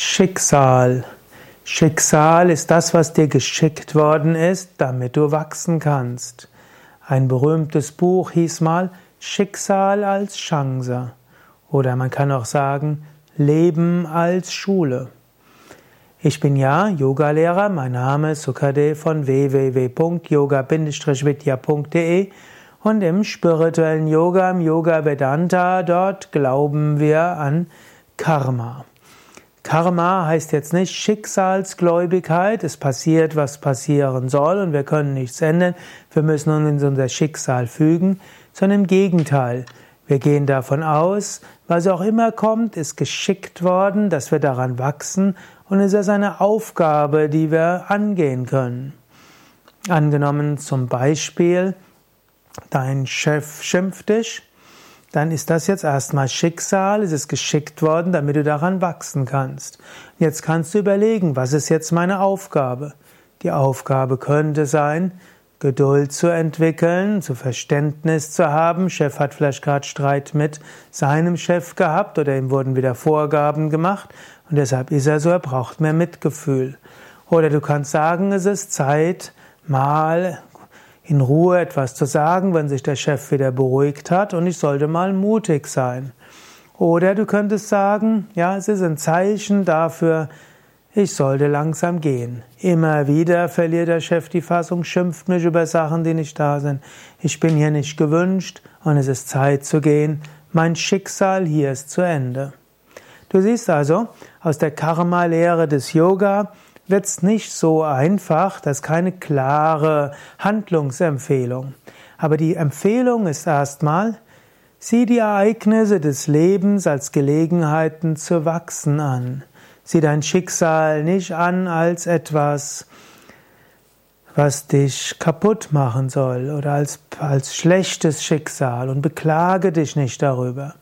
Schicksal. Schicksal ist das, was dir geschickt worden ist, damit du wachsen kannst. Ein berühmtes Buch hieß mal Schicksal als Chance. Oder man kann auch sagen Leben als Schule. Ich bin ja Yogalehrer, mein Name ist Sukadev von www.yoga-vidya.de und im spirituellen Yoga, im Yoga Vedanta, dort glauben wir an Karma. Karma heißt jetzt nicht Schicksalsgläubigkeit, es passiert, was passieren soll und wir können nichts ändern, wir müssen uns in unser Schicksal fügen, sondern im Gegenteil. Wir gehen davon aus, was auch immer kommt, ist geschickt worden, dass wir daran wachsen und es ist eine Aufgabe, die wir angehen können. Angenommen zum Beispiel, dein Chef schimpft dich, dann ist das jetzt erstmal Schicksal, es ist geschickt worden, damit du daran wachsen kannst. Jetzt kannst du überlegen, was ist jetzt meine Aufgabe? Die Aufgabe könnte sein, Geduld zu entwickeln, zu Verständnis zu haben. Chef hat vielleicht gerade Streit mit seinem Chef gehabt oder ihm wurden wieder Vorgaben gemacht und deshalb ist er so, er braucht mehr Mitgefühl. Oder du kannst sagen, es ist Zeit, mal in Ruhe etwas zu sagen, wenn sich der Chef wieder beruhigt hat und ich sollte mal mutig sein. Oder du könntest sagen, ja, es ist ein Zeichen dafür, ich sollte langsam gehen. Immer wieder verliert der Chef die Fassung, schimpft mich über Sachen, die nicht da sind. Ich bin hier nicht gewünscht und es ist Zeit zu gehen. Mein Schicksal hier ist zu Ende. Du siehst also, aus der Karma-Lehre des Yoga wird es nicht so einfach, das ist keine klare Handlungsempfehlung. Aber die Empfehlung ist erstmal, sieh die Ereignisse des Lebens als Gelegenheiten zu wachsen an. Sieh dein Schicksal nicht an als etwas, was dich kaputt machen soll oder als, als schlechtes Schicksal und beklage dich nicht darüber.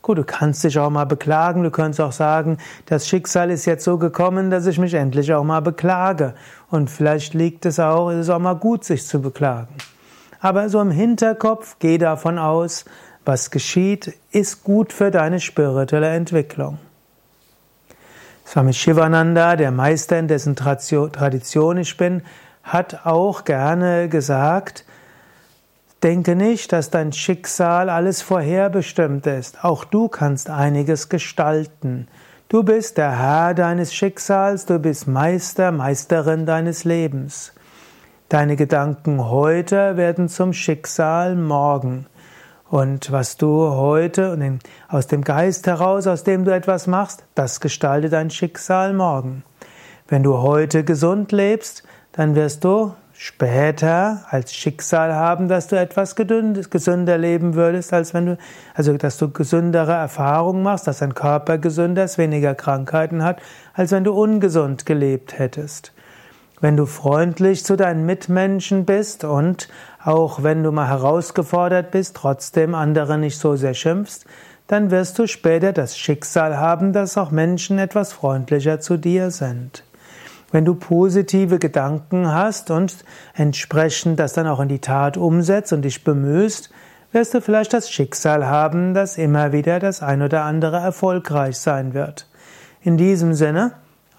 Gut, du kannst dich auch mal beklagen, du kannst auch sagen, das Schicksal ist jetzt so gekommen, dass ich mich endlich auch mal beklage. Und vielleicht liegt es auch, ist es auch mal gut, sich zu beklagen. Aber so im Hinterkopf, geh davon aus, was geschieht, ist gut für deine spirituelle Entwicklung. Swami Shivananda, der Meister, in dessen Tradition ich bin, hat auch gerne gesagt, Denke nicht, dass dein Schicksal alles vorherbestimmt ist. Auch du kannst einiges gestalten. Du bist der Herr deines Schicksals, du bist Meister, Meisterin deines Lebens. Deine Gedanken heute werden zum Schicksal morgen. Und was du heute aus dem Geist heraus, aus dem du etwas machst, das gestaltet dein Schicksal morgen. Wenn du heute gesund lebst, dann wirst du später als Schicksal haben, dass du etwas gesünder leben würdest, als wenn du, also dass du gesündere Erfahrungen machst, dass dein Körper gesünder ist, weniger Krankheiten hat, als wenn du ungesund gelebt hättest. Wenn du freundlich zu deinen Mitmenschen bist und auch wenn du mal herausgefordert bist, trotzdem andere nicht so sehr schimpfst, dann wirst du später das Schicksal haben, dass auch Menschen etwas freundlicher zu dir sind. Wenn du positive Gedanken hast und entsprechend das dann auch in die Tat umsetzt und dich bemühst, wirst du vielleicht das Schicksal haben, dass immer wieder das ein oder andere erfolgreich sein wird. In diesem Sinne,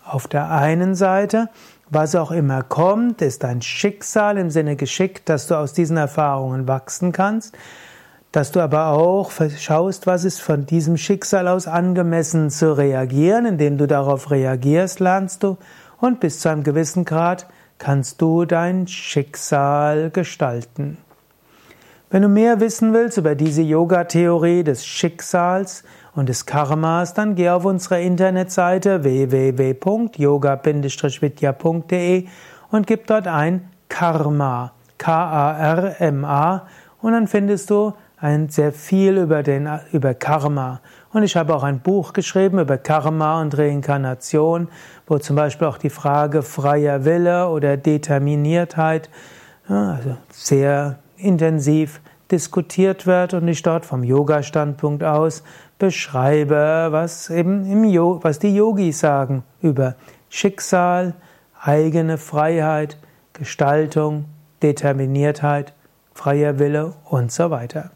auf der einen Seite, was auch immer kommt, ist dein Schicksal im Sinne geschickt, dass du aus diesen Erfahrungen wachsen kannst, dass du aber auch schaust, was ist von diesem Schicksal aus angemessen zu reagieren, indem du darauf reagierst, lernst du und bis zu einem gewissen Grad kannst du dein Schicksal gestalten. Wenn du mehr wissen willst über diese Yoga-Theorie des Schicksals und des Karmas, dann geh auf unsere Internetseite www.yoga-vidya.de und gib dort ein Karma, K-A-R-M-A, und dann findest du ein sehr viel über den, über Karma. Und ich habe auch ein Buch geschrieben über Karma und Reinkarnation, wo zum Beispiel auch die Frage freier Wille oder Determiniertheit also sehr intensiv diskutiert wird und ich dort vom Yoga-Standpunkt aus beschreibe, was eben im Yo was die Yogis sagen über Schicksal, eigene Freiheit, Gestaltung, Determiniertheit, freier Wille und so weiter.